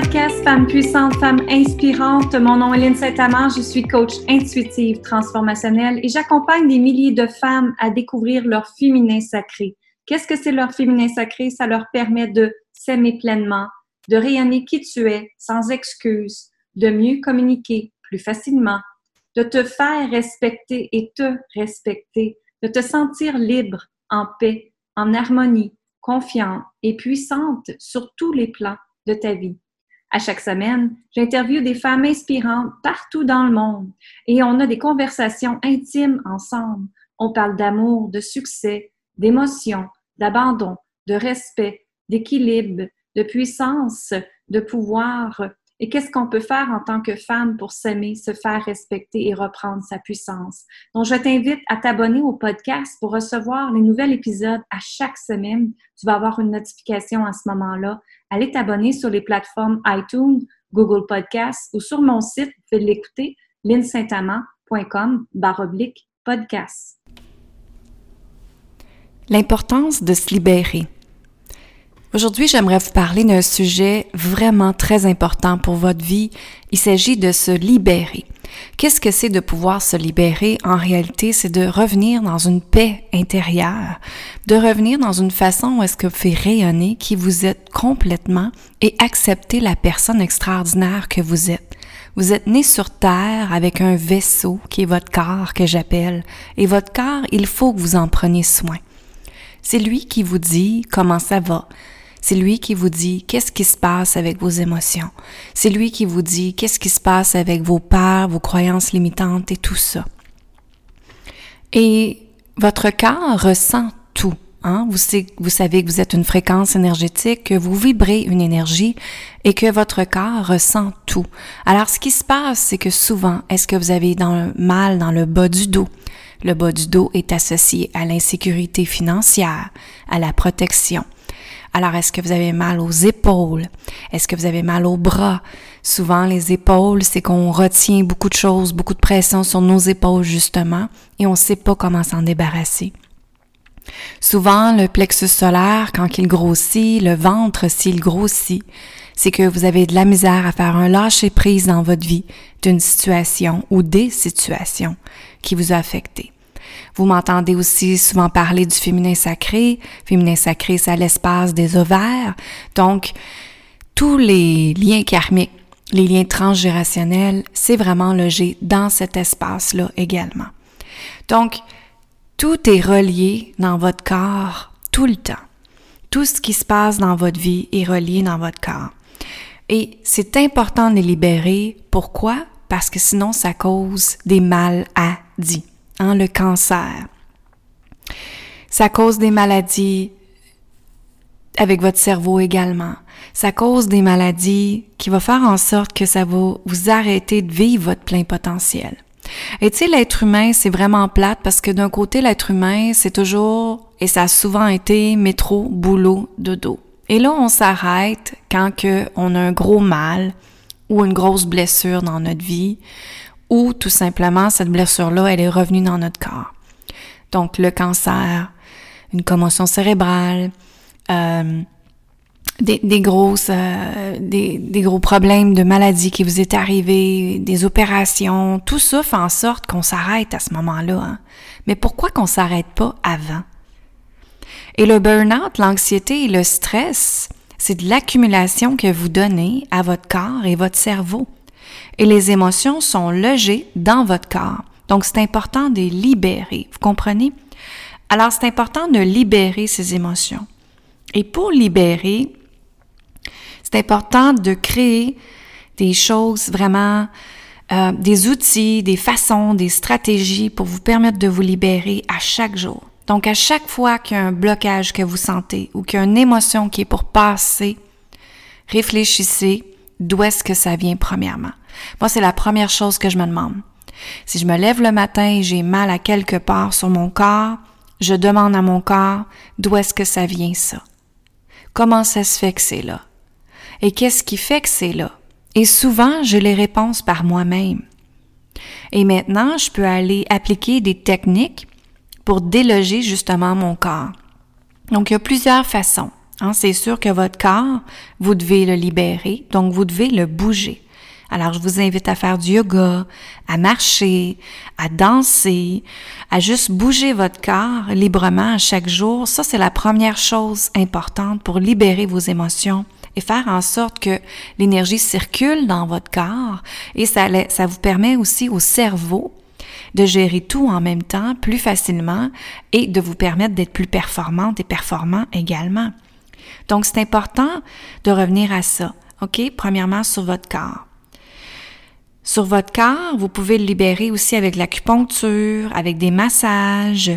podcast Femmes puissantes, femmes inspirantes. Mon nom est Lynne Saint-Amand, je suis coach intuitive transformationnelle et j'accompagne des milliers de femmes à découvrir leur féminin sacré. Qu'est-ce que c'est leur féminin sacré? Ça leur permet de s'aimer pleinement, de rayonner qui tu es sans excuse, de mieux communiquer plus facilement, de te faire respecter et te respecter, de te sentir libre, en paix, en harmonie, confiante et puissante sur tous les plans de ta vie. À chaque semaine, j'interviewe des femmes inspirantes partout dans le monde et on a des conversations intimes ensemble. On parle d'amour, de succès, d'émotion, d'abandon, de respect, d'équilibre, de puissance, de pouvoir, et qu'est-ce qu'on peut faire en tant que femme pour s'aimer, se faire respecter et reprendre sa puissance? Donc, je t'invite à t'abonner au podcast pour recevoir les nouveaux épisodes à chaque semaine. Tu vas avoir une notification à ce moment-là. Allez t'abonner sur les plateformes iTunes, Google Podcasts ou sur mon site, vous pouvez l'écouter, linsaintamant.com podcast. L'importance de se libérer. Aujourd'hui, j'aimerais vous parler d'un sujet vraiment très important pour votre vie. Il s'agit de se libérer. Qu'est-ce que c'est de pouvoir se libérer? En réalité, c'est de revenir dans une paix intérieure, de revenir dans une façon où est-ce que vous faites rayonner qui vous êtes complètement et accepter la personne extraordinaire que vous êtes. Vous êtes né sur Terre avec un vaisseau qui est votre corps que j'appelle. Et votre corps, il faut que vous en preniez soin. C'est lui qui vous dit comment ça va. C'est lui qui vous dit qu'est-ce qui se passe avec vos émotions. C'est lui qui vous dit qu'est-ce qui se passe avec vos peurs, vos croyances limitantes et tout ça. Et votre corps ressent tout. Hein? Vous, savez que vous êtes une fréquence énergétique, que vous vibrez une énergie et que votre corps ressent tout. Alors, ce qui se passe, c'est que souvent, est-ce que vous avez dans mal dans le bas du dos? Le bas du dos est associé à l'insécurité financière, à la protection, alors, est-ce que vous avez mal aux épaules? Est-ce que vous avez mal aux bras? Souvent, les épaules, c'est qu'on retient beaucoup de choses, beaucoup de pression sur nos épaules, justement, et on ne sait pas comment s'en débarrasser. Souvent, le plexus solaire, quand il grossit, le ventre, s'il grossit, c'est que vous avez de la misère à faire un lâcher prise dans votre vie d'une situation ou des situations qui vous ont affecté. Vous m'entendez aussi souvent parler du féminin sacré. Féminin sacré, c'est l'espace des ovaires. Donc, tous les liens karmiques, les liens transgérationnels, c'est vraiment logé dans cet espace-là également. Donc, tout est relié dans votre corps tout le temps. Tout ce qui se passe dans votre vie est relié dans votre corps. Et c'est important de les libérer. Pourquoi? Parce que sinon, ça cause des maladies. Hein, le cancer. Ça cause des maladies avec votre cerveau également. Ça cause des maladies qui vont faire en sorte que ça va vous arrêter de vivre votre plein potentiel. Et tu sais, l'être humain, c'est vraiment plate parce que d'un côté, l'être humain, c'est toujours, et ça a souvent été métro, boulot, dodo. Et là, on s'arrête quand que on a un gros mal ou une grosse blessure dans notre vie ou tout simplement cette blessure-là, elle est revenue dans notre corps. Donc le cancer, une commotion cérébrale, euh, des, des grosses, euh, des, des, gros problèmes de maladie qui vous est arrivé, des opérations, tout ça fait en sorte qu'on s'arrête à ce moment-là. Hein. Mais pourquoi qu'on s'arrête pas avant? Et le burn-out, l'anxiété et le stress, c'est de l'accumulation que vous donnez à votre corps et votre cerveau et les émotions sont logées dans votre corps. Donc, c'est important de les libérer. Vous comprenez? Alors, c'est important de libérer ces émotions. Et pour libérer, c'est important de créer des choses vraiment, euh, des outils, des façons, des stratégies pour vous permettre de vous libérer à chaque jour. Donc, à chaque fois qu'il y a un blocage que vous sentez ou qu'il y a une émotion qui est pour passer, réfléchissez d'où est-ce que ça vient premièrement. Moi, c'est la première chose que je me demande. Si je me lève le matin et j'ai mal à quelque part sur mon corps, je demande à mon corps d'où est-ce que ça vient ça? Comment ça se fait que c'est là? Et qu'est-ce qui fait que c'est là? Et souvent, j'ai les réponses par moi-même. Et maintenant, je peux aller appliquer des techniques pour déloger justement mon corps. Donc, il y a plusieurs façons. Hein, c'est sûr que votre corps, vous devez le libérer, donc vous devez le bouger. Alors, je vous invite à faire du yoga, à marcher, à danser, à juste bouger votre corps librement à chaque jour. Ça, c'est la première chose importante pour libérer vos émotions et faire en sorte que l'énergie circule dans votre corps et ça, ça vous permet aussi au cerveau de gérer tout en même temps plus facilement et de vous permettre d'être plus performante et performant également. Donc, c'est important de revenir à ça. OK? Premièrement, sur votre corps. Sur votre corps, vous pouvez le libérer aussi avec l'acupuncture, avec des massages,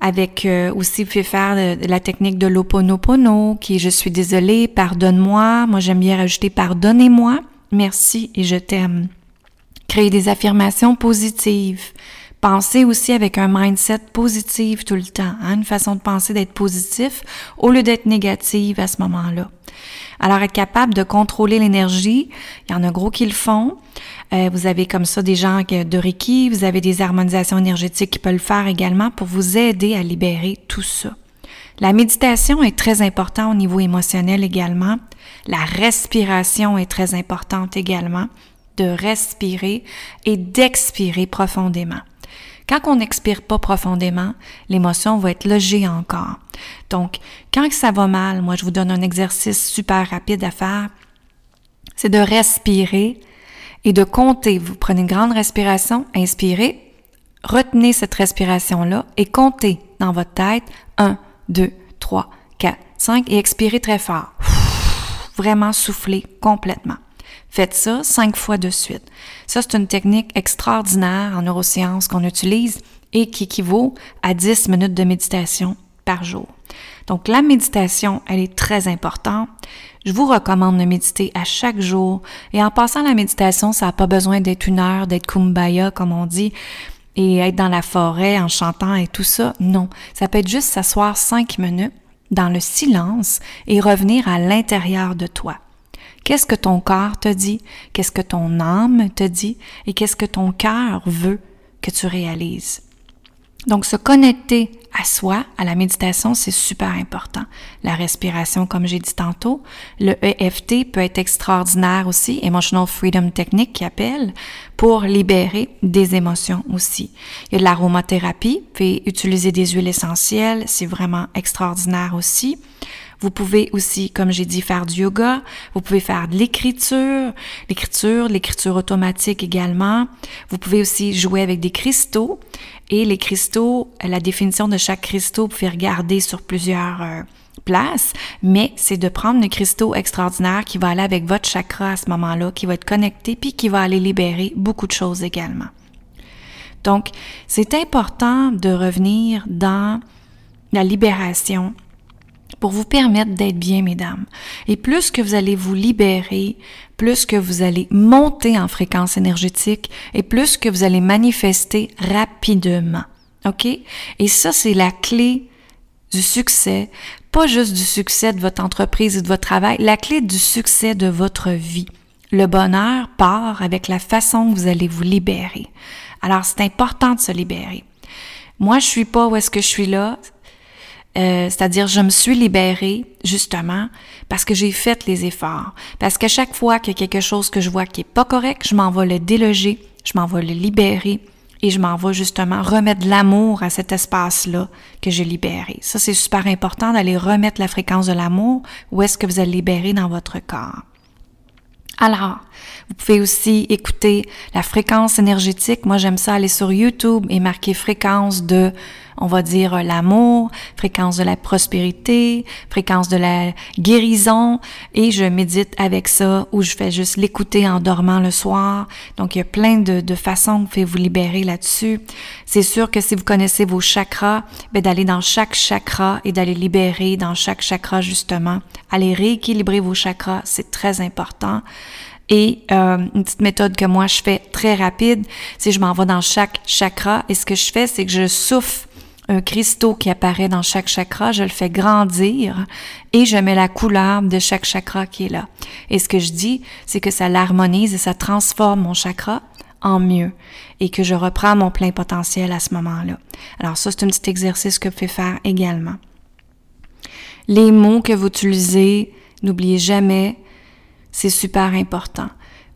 avec euh, aussi, vous pouvez faire la technique de l'oponopono, qui est je suis désolée, pardonne-moi. Moi, j'aime bien rajouter pardonnez-moi, merci et je t'aime. Créer des affirmations positives. Pensez aussi avec un mindset positif tout le temps, hein, une façon de penser d'être positif au lieu d'être négative à ce moment-là. Alors, être capable de contrôler l'énergie, il y en a gros qui le font. Euh, vous avez comme ça des gens de Reiki, vous avez des harmonisations énergétiques qui peuvent le faire également pour vous aider à libérer tout ça. La méditation est très importante au niveau émotionnel également. La respiration est très importante également, de respirer et d'expirer profondément. Quand on n'expire pas profondément, l'émotion va être logée encore. Donc, quand ça va mal, moi, je vous donne un exercice super rapide à faire. C'est de respirer et de compter. Vous prenez une grande respiration, inspirez, retenez cette respiration-là et comptez dans votre tête 1, 2, 3, 4, 5 et expirez très fort. Vraiment souffler complètement. Faites ça cinq fois de suite. Ça, c'est une technique extraordinaire en neurosciences qu'on utilise et qui équivaut à 10 minutes de méditation par jour. Donc, la méditation, elle est très importante. Je vous recommande de méditer à chaque jour. Et en passant la méditation, ça n'a pas besoin d'être une heure, d'être kumbaya, comme on dit, et être dans la forêt en chantant et tout ça. Non. Ça peut être juste s'asseoir cinq minutes dans le silence et revenir à l'intérieur de toi. Qu'est-ce que ton corps te dit? Qu'est-ce que ton âme te dit? Et qu'est-ce que ton cœur veut que tu réalises? Donc, se connecter à soi, à la méditation, c'est super important. La respiration, comme j'ai dit tantôt, le EFT peut être extraordinaire aussi, Emotional Freedom Technique qui appelle, pour libérer des émotions aussi. Il y a de l'aromathérapie, puis utiliser des huiles essentielles, c'est vraiment extraordinaire aussi. Vous pouvez aussi, comme j'ai dit, faire du yoga. Vous pouvez faire de l'écriture, l'écriture, l'écriture automatique également. Vous pouvez aussi jouer avec des cristaux. Et les cristaux, la définition de chaque cristaux, vous pouvez regarder sur plusieurs euh, places, mais c'est de prendre le cristaux extraordinaire qui va aller avec votre chakra à ce moment-là, qui va être connecté, puis qui va aller libérer beaucoup de choses également. Donc, c'est important de revenir dans la libération pour vous permettre d'être bien, mesdames. Et plus que vous allez vous libérer, plus que vous allez monter en fréquence énergétique et plus que vous allez manifester rapidement. OK? Et ça, c'est la clé du succès, pas juste du succès de votre entreprise et de votre travail, la clé du succès de votre vie. Le bonheur part avec la façon que vous allez vous libérer. Alors, c'est important de se libérer. Moi, je suis pas où est-ce que je suis là. Euh, c'est-à-dire je me suis libérée justement parce que j'ai fait les efforts. Parce qu'à chaque fois qu'il y a quelque chose que je vois qui est pas correct, je m'en vais le déloger, je m'en vais le libérer et je m'en vais justement remettre l'amour à cet espace-là que j'ai libéré. Ça, c'est super important d'aller remettre la fréquence de l'amour où est-ce que vous allez libérer dans votre corps? Alors, vous pouvez aussi écouter la fréquence énergétique. Moi, j'aime ça aller sur YouTube et marquer fréquence de on va dire l'amour, fréquence de la prospérité, fréquence de la guérison, et je médite avec ça ou je fais juste l'écouter en dormant le soir. Donc il y a plein de, de façons que vous libérer là-dessus. C'est sûr que si vous connaissez vos chakras, ben d'aller dans chaque chakra et d'aller libérer dans chaque chakra justement, aller rééquilibrer vos chakras, c'est très important. Et euh, une petite méthode que moi je fais très rapide, c'est je m'en vais dans chaque chakra et ce que je fais, c'est que je souffle un cristaux qui apparaît dans chaque chakra, je le fais grandir et je mets la couleur de chaque chakra qui est là. Et ce que je dis, c'est que ça l'harmonise et ça transforme mon chakra en mieux et que je reprends mon plein potentiel à ce moment-là. Alors ça, c'est un petit exercice que vous pouvez faire également. Les mots que vous utilisez, n'oubliez jamais, c'est super important.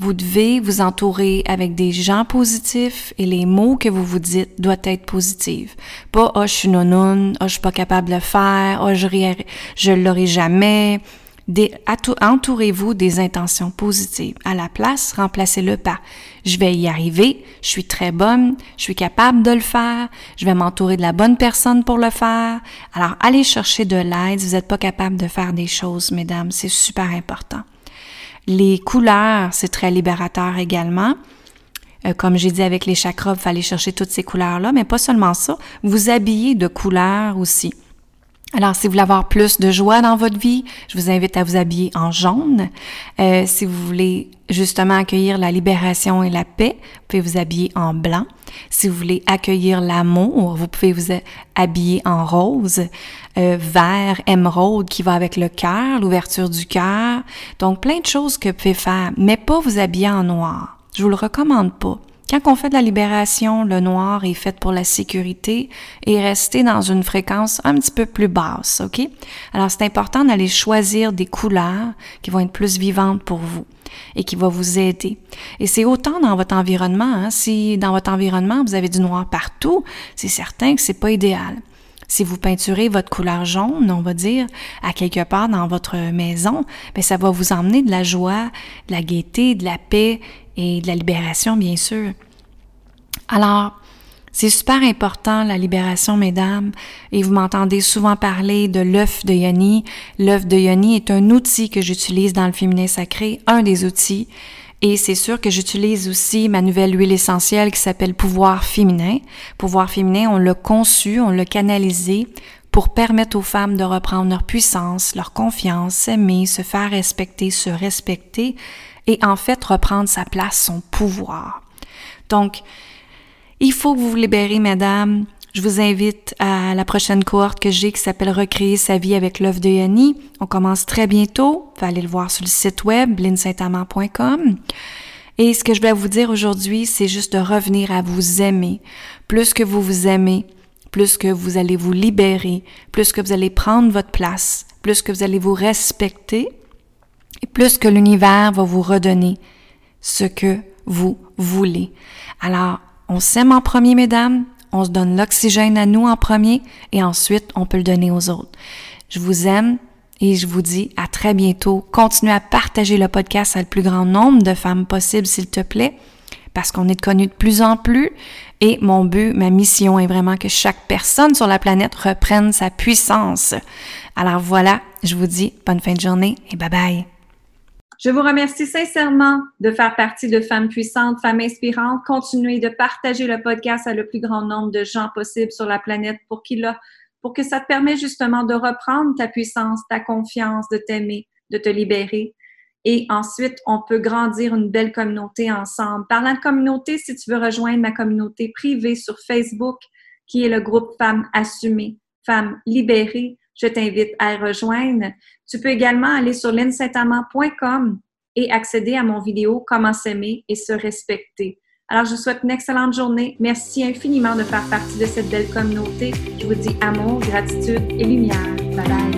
Vous devez vous entourer avec des gens positifs et les mots que vous vous dites doivent être positifs. Pas « oh, je suis non oh, je suis pas capable de faire, oh, je, je l'aurai jamais », entourez-vous des intentions positives. À la place, remplacez-le par je vais y arriver, je suis très bonne, je suis capable de le faire, je vais m'entourer de la bonne personne pour le faire. Alors, allez chercher de l'aide si vous n'êtes pas capable de faire des choses, mesdames, c'est super important. Les couleurs, c'est très libérateur également. Euh, comme j'ai dit avec les chakras, il fallait chercher toutes ces couleurs-là, mais pas seulement ça, vous habillez de couleurs aussi. Alors, si vous voulez avoir plus de joie dans votre vie, je vous invite à vous habiller en jaune. Euh, si vous voulez justement accueillir la libération et la paix, vous pouvez vous habiller en blanc. Si vous voulez accueillir l'amour, vous pouvez vous habiller en rose, euh, vert, émeraude qui va avec le cœur, l'ouverture du cœur. Donc, plein de choses que vous pouvez faire, mais pas vous habiller en noir. Je vous le recommande pas. Quand on fait de la libération, le noir est fait pour la sécurité et rester dans une fréquence un petit peu plus basse, OK? Alors, c'est important d'aller choisir des couleurs qui vont être plus vivantes pour vous et qui vont vous aider. Et c'est autant dans votre environnement. Hein? Si dans votre environnement, vous avez du noir partout, c'est certain que c'est pas idéal. Si vous peinturez votre couleur jaune, on va dire, à quelque part dans votre maison, ben ça va vous emmener de la joie, de la gaieté, de la paix et de la libération, bien sûr. Alors, c'est super important, la libération, mesdames, et vous m'entendez souvent parler de l'œuf de Yoni. L'œuf de Yoni est un outil que j'utilise dans le féminin sacré, un des outils. Et c'est sûr que j'utilise aussi ma nouvelle huile essentielle qui s'appelle Pouvoir féminin. Pouvoir féminin, on l'a conçu, on l'a canalisé pour permettre aux femmes de reprendre leur puissance, leur confiance, s'aimer, se faire respecter, se respecter et en fait reprendre sa place, son pouvoir. Donc, il faut que vous vous libérez, madame. Je vous invite à la prochaine cohorte que j'ai qui s'appelle Recréer sa vie avec l'œuvre de Yanni. On commence très bientôt. Vous allez le voir sur le site web linsaintamant.com. Et ce que je vais vous dire aujourd'hui, c'est juste de revenir à vous aimer. Plus que vous vous aimez, plus que vous allez vous libérer, plus que vous allez prendre votre place, plus que vous allez vous respecter, et plus que l'univers va vous redonner ce que vous voulez. Alors, on s'aime en premier, mesdames, on se donne l'oxygène à nous en premier et ensuite on peut le donner aux autres. Je vous aime et je vous dis à très bientôt. Continuez à partager le podcast à le plus grand nombre de femmes possible, s'il te plaît, parce qu'on est connu de plus en plus. Et mon but, ma mission est vraiment que chaque personne sur la planète reprenne sa puissance. Alors voilà, je vous dis bonne fin de journée et bye bye. Je vous remercie sincèrement de faire partie de Femmes puissantes, Femmes inspirantes. Continuez de partager le podcast à le plus grand nombre de gens possible sur la planète pour qu'il pour que ça te permette justement de reprendre ta puissance, ta confiance, de t'aimer, de te libérer. Et ensuite, on peut grandir une belle communauté ensemble. Parlant de communauté, si tu veux rejoindre ma communauté privée sur Facebook, qui est le groupe Femmes assumées, Femmes libérées, je t'invite à y rejoindre. Tu peux également aller sur linsaintamant.com et accéder à mon vidéo Comment s'aimer et se respecter. Alors, je vous souhaite une excellente journée. Merci infiniment de faire partie de cette belle communauté. Je vous dis amour, gratitude et lumière. Bye bye.